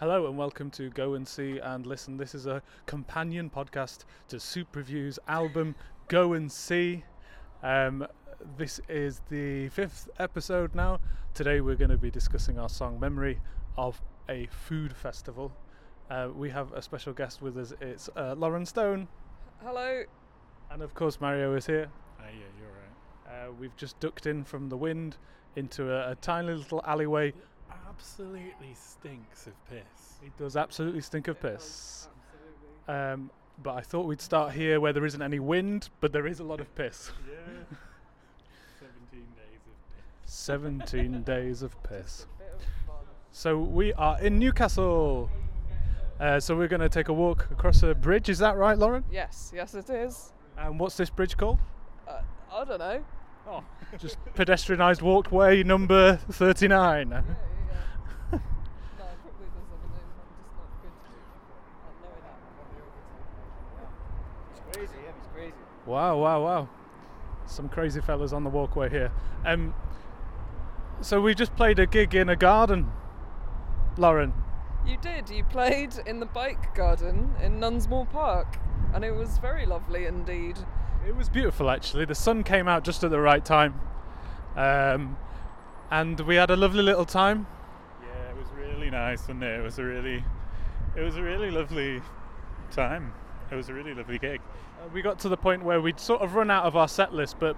Hello and welcome to Go and See and Listen. This is a companion podcast to Soup Review's album Go and See. Um, this is the fifth episode now. Today we're going to be discussing our song Memory of a Food Festival. Uh, we have a special guest with us. It's uh, Lauren Stone. Hello. And of course, Mario is here. Uh, yeah, you're right. Uh, we've just ducked in from the wind into a, a tiny little alleyway. Absolutely stinks of piss. It does absolutely stink of piss. Um, but I thought we'd start here where there isn't any wind, but there is a lot of piss. Yeah. 17 days of piss. 17 days of piss. So we are in Newcastle. Uh, so we're going to take a walk across a bridge. Is that right, Lauren? Yes, yes, it is. And what's this bridge called? Uh, I don't know. Oh, just pedestrianised walkway number 39. Yeah, yeah. no, it probably does have a name. I'm just not good at knowing that. It's crazy, yeah, it's crazy. Wow, wow, wow. Some crazy fellas on the walkway here. Um, so we just played a gig in a garden, Lauren. You did. You played in the bike garden in Nunsmoor Park, and it was very lovely indeed. It was beautiful actually. The sun came out just at the right time. Um, and we had a lovely little time. Yeah, it was really nice, wasn't it? It was a really, it was a really lovely time. It was a really lovely gig. Uh, we got to the point where we'd sort of run out of our set list, but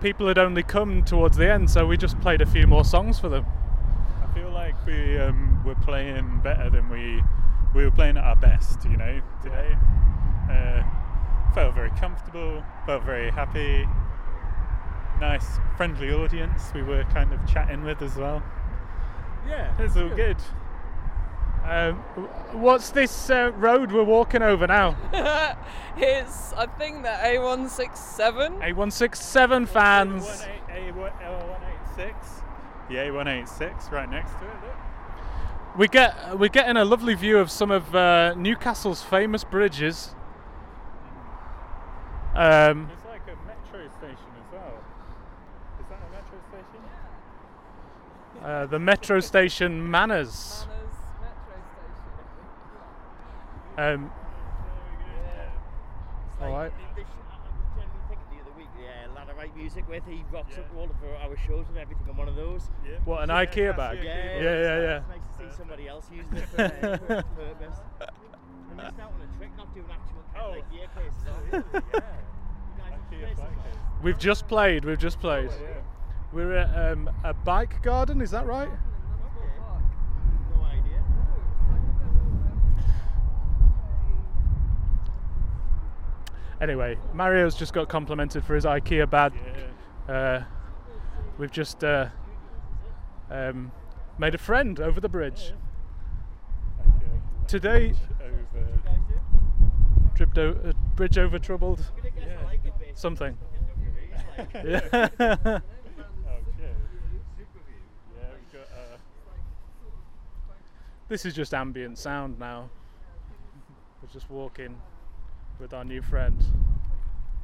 people had only come towards the end, so we just played a few more songs for them. I feel like we um, were playing better than we we were playing at our best. You know, today. Uh, felt very comfortable. Felt very happy. Nice, friendly audience. We were kind of chatting with as well. Yeah, It's all good. Um, what's this uh, road we're walking over now? it's, I think, the A167. A167 fans. A186. The A186 right next to it. Look. We get we're getting a lovely view of some of uh, Newcastle's famous bridges. Um, It's like a metro station as well. Is that a metro station? uh, the metro station Manors. Manors metro station. Um, It's All like, right. th- This, I I was thinking the other week, yeah, Lad I Write Music with, he rocks Yeah. up all of our shows and everything on one of those. Yeah. What, an Yeah, IKEA bag? the Yeah, Yeah, yeah, yeah. It's nice to see somebody else using it for, uh, for a purpose. I missed out on a trick, not doing actual kind Oh. like gear cases. Oh, Yeah. IKEA bag case. we've just played. We've just played. Yeah. We're at um, a bike garden. Is that right? In Nunsmoor Okay. Park. No idea. Anyway, Mario's just got complimented for his IKEA bag. Yeah. Uh, we've just uh, um, made a friend over the bridge. Like a- Today- over. You guys do? Tripped o- uh, bridge over troubled. Good, I guess Yeah. I like it. Something. Yeah. Okay. Yeah, we've got. Uh, this is just ambient sound now. We're just walking with our new friend,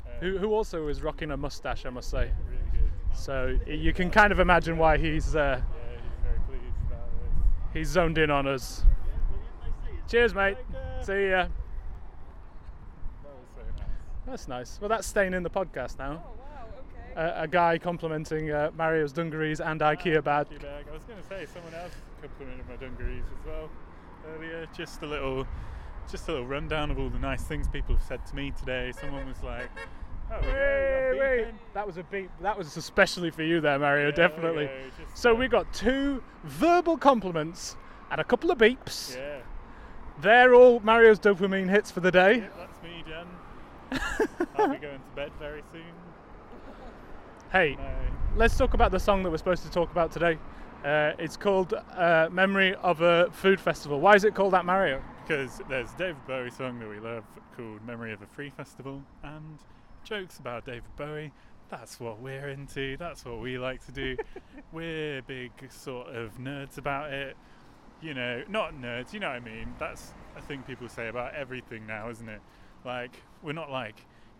uh, who, who also is rocking a mustache, I must say. So you can kind of imagine why he's uh, he's very pleased about this. he's zoned in on us. Cheers, mate. See ya. That was so nice. That's nice. Well, that's staying in the podcast now. Oh, wow, okay. Uh, a guy complimenting uh, Mario's dungarees and IKEA bag. IKEA bag. I was going to say someone else complimented my dungarees as well earlier. Just a little, just a little rundown of all the nice things people have said to me today. Someone was like, "Oh, Wait. That was a beat. That was especially for you there, Mario. Yeah, definitely. just, So uh, we got two verbal compliments and a couple of beeps. Yeah, They're all Mario's dopamine hits for the day. yeah, that's me, Jen. I'll be going to bed very soon. Hey, No. let's talk about the song that we're supposed to talk about today. Uh, it's called uh, "Memory of a Food Festival." Why is it called that, Mario? Because there's a David Bowie song that we love called Memory of a Free Festival and jokes about David Bowie. That's what we're into, that's what we like to do. we're big sort of nerds about it. You know, not nerds, you know what I mean? That's a thing people say about everything now, isn't it? Like, we're not like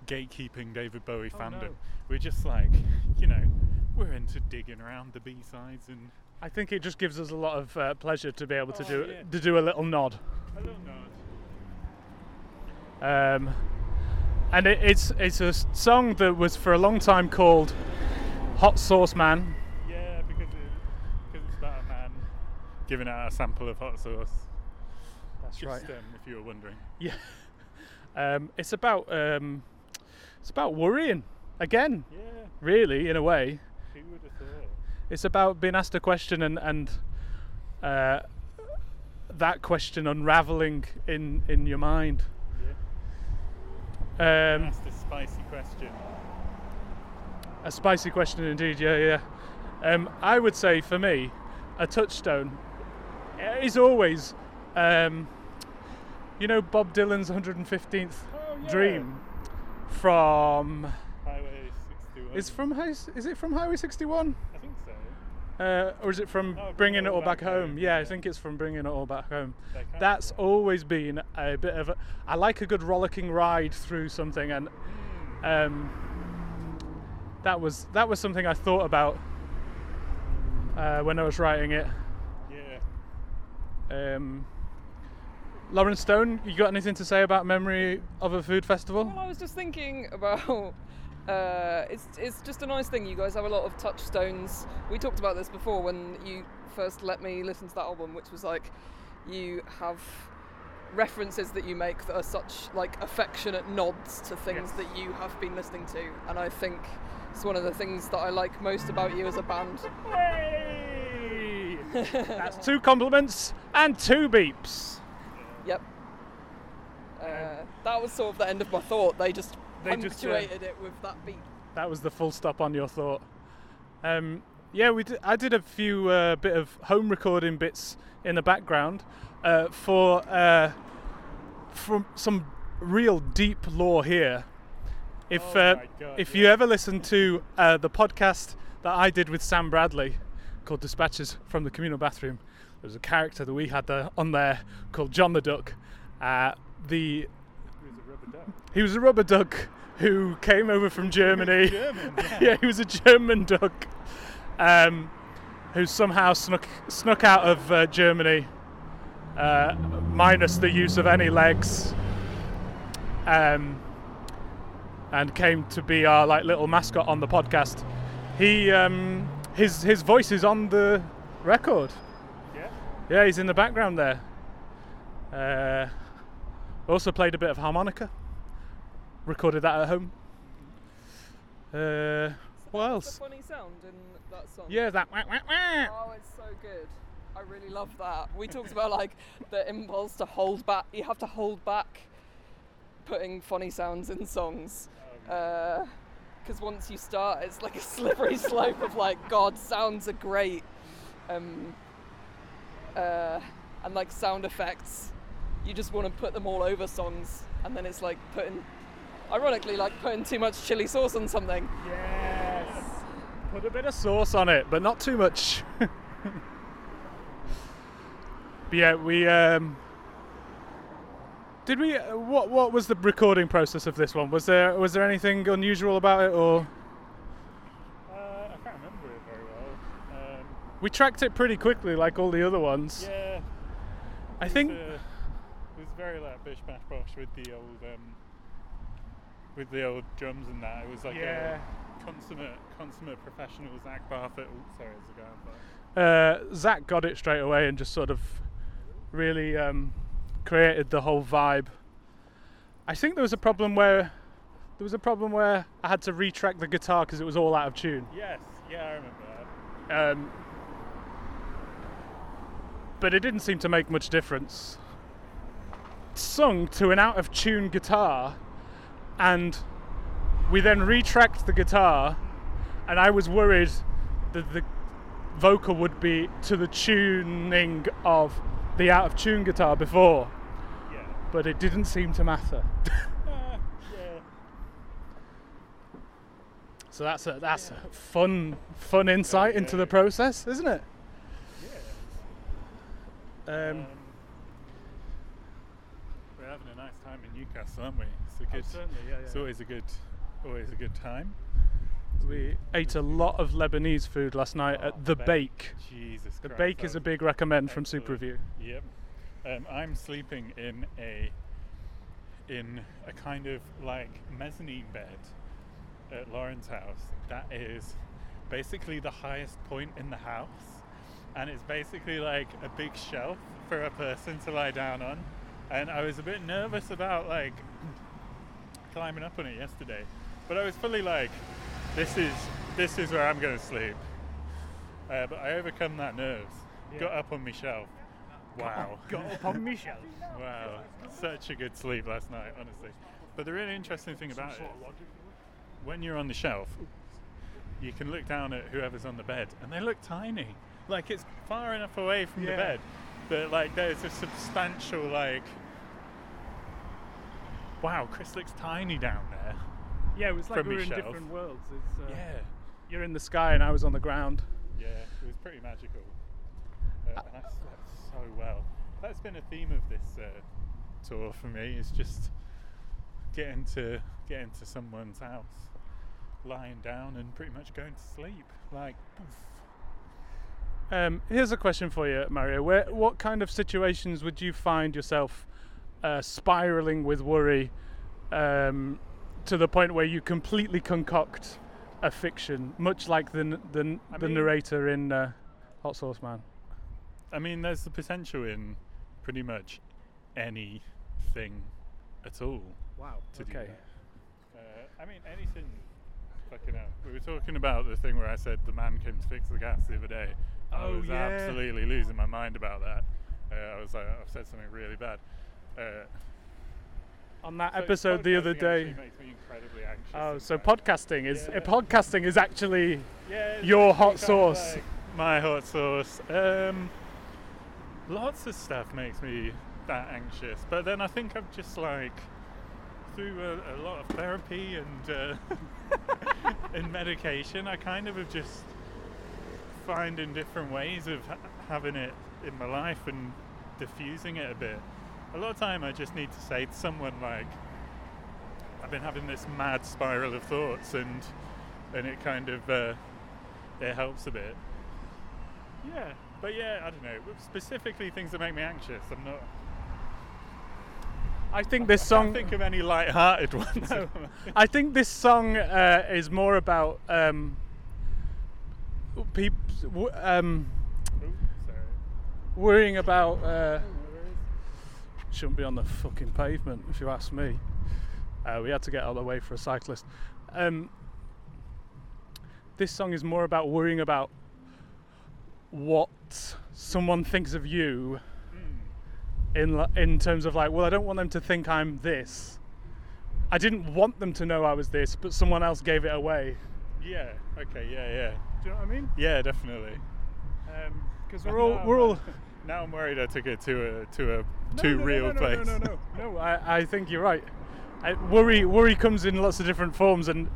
gatekeeping David Bowie Oh, fandom. no. We're just like, you know, we're into digging around the B sides and I think it just gives us a lot of uh, pleasure to be able to Oh, do yeah. to do a little nod. A little nod. Um, and it, it's it's a song that was for a long time called Hot Sauce Man. Yeah, because it, because it's about a man giving out a sample of hot sauce. That's Just, Um, if you were wondering. Yeah. Um, it's about um, it's about worrying again, Yeah. really, in a way. Who would have? It's about being asked a question and and uh, that question unraveling in in your mind. Yeah. Um, That's the spicy question. a spicy question indeed. Yeah, yeah. Um, I would say for me, a touchstone is always, um, you know, Bob Dylan's 115th Oh, yeah. Dream from. Highway 61. Is from High, is it from Highway 61? I think so. Uh, or is it from Oh, Bringing It All Back, Home? Yeah, I think it's from Bringing It All Back Home. That's be always been a bit of a. I like a good rollicking ride through something, and um, that was that was something I thought about uh, when I was writing it. Yeah. Um, Lauren Stone, you got anything to say about Memory of a Food Festival? Well, I was just thinking about. Uh, it's it's just a nice thing. You guys have a lot of touchstones. We talked about this before when you first let me listen to that album, which was like you have references that you make that are such like affectionate nods to things Yes. that you have been listening to, and I think it's one of the things that I like most about you as a band. Hey! That's two compliments and two beeps. Yep. Uh, that was sort of the end of my thought. They just They just, uh, it with that beat. That was the full stop on your thought. Um, yeah, we did, I did a few uh, bit of home recording bits in the background uh, for uh, from some real deep lore here. If Oh uh, God, if yeah. you ever listen to uh, the podcast that I did with Sam Bradley called Dispatches from the Communal Bathroom, there was a character that we had there, on there called John the Duck. Uh, the He was a rubber duck. he was a rubber duck who came over from Germany. German, yeah. yeah, he was a German duck um, who somehow snuck snuck out of uh, Germany, uh, minus the use of any legs, um, and came to be our like little mascot on the podcast. He um, his his voice is on the record. Yeah. Yeah, he's in the background there. Uh, also played a bit of harmonica. Recorded that at home. Uh, what else? funny sound in that song. Yeah, that. Wah, wah, wah. Oh, it's so good. I really love that. We talked about like the impulse to hold back. You have to hold back putting funny sounds in songs. Because once you start, it's like a slippery slope of like, God, sounds are great. Um, uh, and like sound effects, you just want to put them all over songs. And then it's like putting, ironically, like putting too much chili sauce on something. Yes. Put a bit of sauce on it, but not too much. but yeah, we. Um, did we? Uh, what What was the recording process of this one? Was there Was there anything unusual about it, or Uh, I can't remember it very well. Um, we tracked it pretty quickly, like all the other ones? yeah. I it think. was, uh, it was very like bish bash bosh with the old um, with the old drums and that. It was like Yeah. a consummate consummate professional Zach Barfoot. Oh, sorry, there's a guy uh, Zach got it straight away and just sort of really um, created the whole vibe. I think there was a problem where there was a problem where I had to retrack the guitar because it was all out of tune. Yes, yeah, I remember that. Um, but it didn't seem to make much difference. Sung to an out of tune guitar, and we then retracked the guitar, and I was worried that the vocal would be to the tuning of the out of tune guitar before, Yeah. but it didn't seem to matter. Uh, yeah. So that's a that's a fun fun insight into the process, isn't it? Yeah. Um, we're having a nice time in Newcastle, aren't we? It's a good. certainly, yeah, It's always a good, always a good time. We ate a lot of Lebanese food last night Oh, at The Bake. Jesus The Christ, Bake is a big recommend from excellent. Superview. Yep. Um, I'm sleeping in a in a kind of like mezzanine bed at Lauren's house. That is basically the highest point in the house, and it's basically like a big shelf for a person to lie down on. And I was a bit nervous about like climbing up on it yesterday, but I was fully like, this is this is where I'm going to sleep. Uh, but I overcome that nerves. Got up on my shelf. Wow. Got up on my shelf. Wow. Such a good sleep last night, honestly. But the really interesting thing about it, when you're on the shelf, you can look down at whoever's on the bed, and they look tiny. Like it's far enough away from the bed that like there's a substantial like. Wow, Chris looks tiny down there. Yeah, it was like From we were in yourself. different worlds. It's, uh, Yeah. You're in the sky and I was on the ground. Yeah, it was pretty magical. Uh, and I slept so well. That's been a theme of this uh, tour for me. Is just getting to getting to someone's house, lying down, and pretty much going to sleep. Like, poof. Um, here's a question for you, Mario. Where, what kind of situations would you find yourself uh, spiraling with worry um, to the point where you completely concoct a fiction, much like the the, n- I the mean- narrator in uh, Hot Sauce Man? I mean, there's the potential in pretty much anything at all Wow. to okay. Uh, I mean, anything. Fucking hell. We were talking about the thing where I said the man came to fix the gas the other day. I Oh, was yeah. absolutely losing my mind about that. Uh, I was like, I've said something really bad. Uh, On that so episode the other day. makes me incredibly anxious Oh, so podcasting is Yeah. podcasting is actually Yeah, your hot sauce. like my hot sauce. Um, lots of stuff makes me that anxious, but then I think I'm just like through a, a lot of therapy and uh, and medication. I kind of have just finding different ways of ha- having it in my life and diffusing it a bit. A lot of time I just need to say to someone like, I've been having this mad spiral of thoughts and and it kind of uh, it helps a bit. Yeah, but yeah, I don't know. Specifically, things that make me anxious. I'm not. I think this song. I can't think of any light-hearted ones. No. I think this song uh, is more about um, peop- w- um, worrying about. Uh, shouldn't be on the fucking pavement, if you ask me. Uh, we had to get out of the way for a cyclist. Um, this song is more about worrying about what someone thinks of you Mm. in in terms of like, well, I don't want them to think I'm this. I didn't want them to know I was this, but someone else gave it away. Yeah. Okay. Yeah. Yeah. Do you know what I mean? Yeah. Definitely. Because Now we're all I'm- we're all Now I'm worried I took it to a to a No, too no, no, real no, no, place. No, no, no, no. I, I think you're right. I, worry worry comes in lots of different forms, and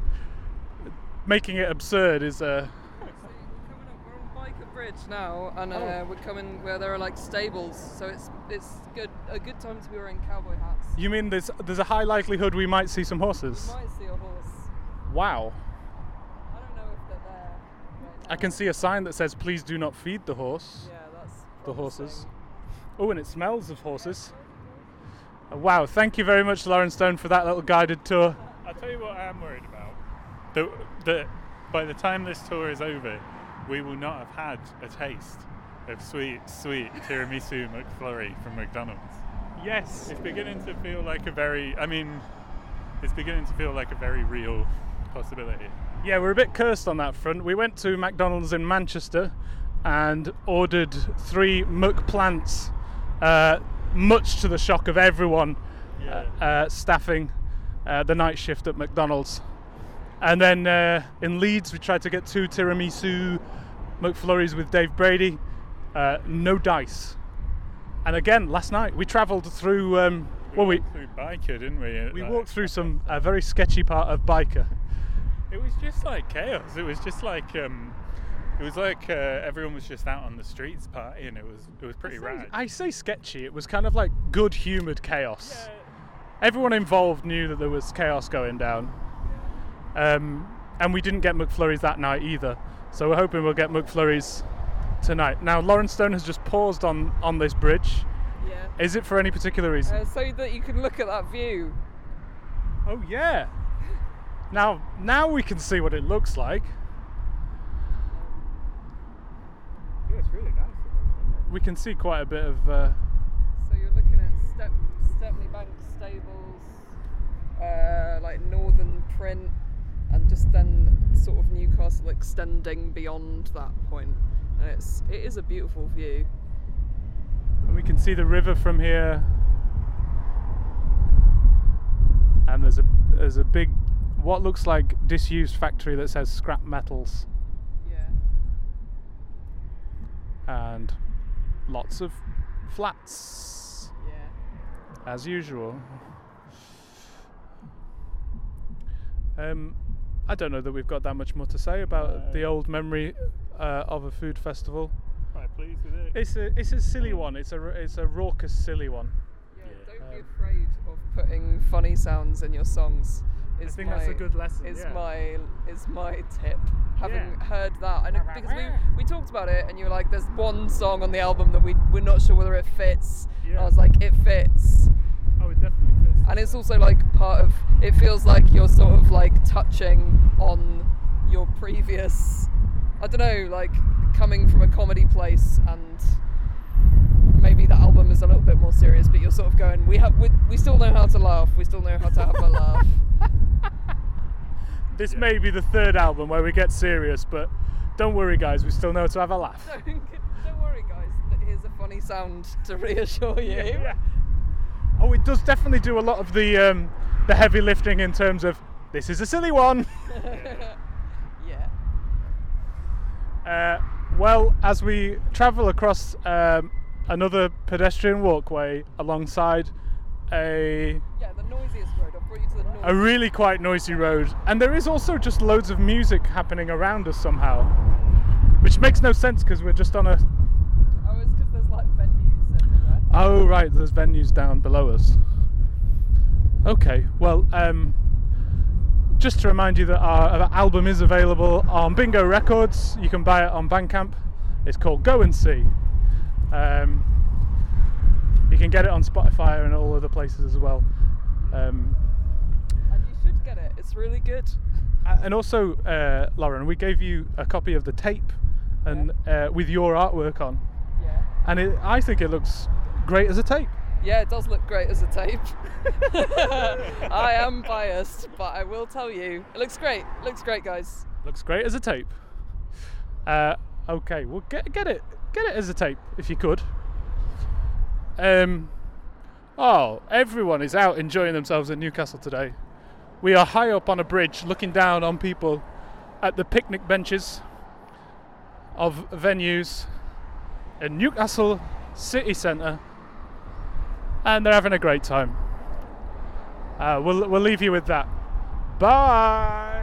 making it absurd is uh, We're coming up, we're on Byker Bridge now, and uh, Oh. we're coming where there are like stables, so it's it's good a good time to be wearing cowboy hats. You mean there's there's a high likelihood we might see some You horses? might see a horse. Wow. I don't know if they're there. Right I can see a sign that says "Please do not feed the horse." Yeah, that's The horses. Oh, and it smells of horses. Uh, Wow! Thank you very much, Lauren Stone, for that little guided tour. I'll tell you what I am worried about. That, that by the time this tour is over, we will not have had a taste of sweet, sweet tiramisu McFlurry from McDonald's. Yes. It's beginning to feel like a very, I mean, it's beginning to feel like a very real possibility. Yeah, we're a bit cursed on that front. We went to McDonald's in Manchester and ordered three McPlants, uh, much to the shock of everyone Yeah. uh, staffing uh, the night shift at McDonald's. And then uh, in Leeds, we tried to get two tiramisu McFlurries with Dave Brady. Uh, no dice. And again, last night we travelled through. Um, well, we through Byker, didn't we? we Like, walked through some a very sketchy part of Byker. It was just like chaos. It was just like, um, it was like uh, everyone was just out on the streets partying. It was, it was pretty rad. I say sketchy. It was kind of like good humoured chaos. Yeah. Everyone involved knew that there was chaos going down. Um, and we didn't get McFlurries that night either. So we're hoping we'll get McFlurries tonight. Now, Lauren Stone has just paused on on this bridge. Yeah. Is it for any particular reason? Uh, so that you can look at that view. oh yeah. Now, now we can see what it looks like. Yeah, it's really nice. We can see quite a bit of. Uh, So you're looking at Step Stepney Bank Stables, uh, like Northern Print, and just then sort of Newcastle extending beyond that point. And it's it is a beautiful view. and we can see the river from here. And there's a there's a big, what looks like disused factory that says scrap metals, Yeah. and lots of flats Yeah. as usual. Um, I don't know that we've got that much more to say about the old memory uh, of a food festival. Quite pleased with it. It's a it's a silly one. It's a r- it's a raucous silly one. Yeah, Yeah. don't be Um, afraid of putting funny sounds in your songs. Is think my, that's a good lesson, Is yeah. my is my tip. Having Yeah. heard that, I know because we we talked about it, and you were like, "There's one song on the album that we we're not sure whether it fits." And Yeah. I was like, "It fits," Oh, it definitely fits. and it's also like part of. It feels like you're sort of like touching on your previous. I don't know, like coming from a comedy place and maybe the album is a little bit more serious, but you're sort of going, we have, we, we still know how to laugh, we still know how to have a laugh. This Yeah. may be the third album where we get serious, but don't worry, guys. We still know to have a laugh. don't, don't worry, guys. that Here's a funny sound to reassure you. Yeah. Oh, it does definitely do a lot of the um, the heavy lifting in terms of this is a silly one. yeah. Uh, well, as we travel across um, another pedestrian walkway alongside a Yeah, the noisiest road. Brought you to the noisiest. a really quite noisy road, and there is also just loads of music happening around us somehow, which makes no sense because we're just on a. Oh, it's because there's like venues everywhere. Oh right, there's venues down below us. Okay, well, um, just to remind you that our, our album is available on Bingo Records. You can buy it on Bandcamp. It's called Go and See. Um, you can get it on Spotify and all other places as well. Um, And you should get it. It's really good. and also, uh, Lauren, we gave you a copy of the tape, and uh, with your artwork on, Yeah. and it, I think it looks great as a tape. Yeah, it does look great as a tape. I am biased, but I will tell you, it looks great. It looks great, guys. Looks great as a tape. Uh, okay, well get get it get it as a tape if you could. Um, oh, everyone is out enjoying themselves in Newcastle today. We are high up on a bridge, looking down on people at the picnic benches of venues in Newcastle city centre, and they're having a great time. Uh, we'll we'll leave you with that. Bye.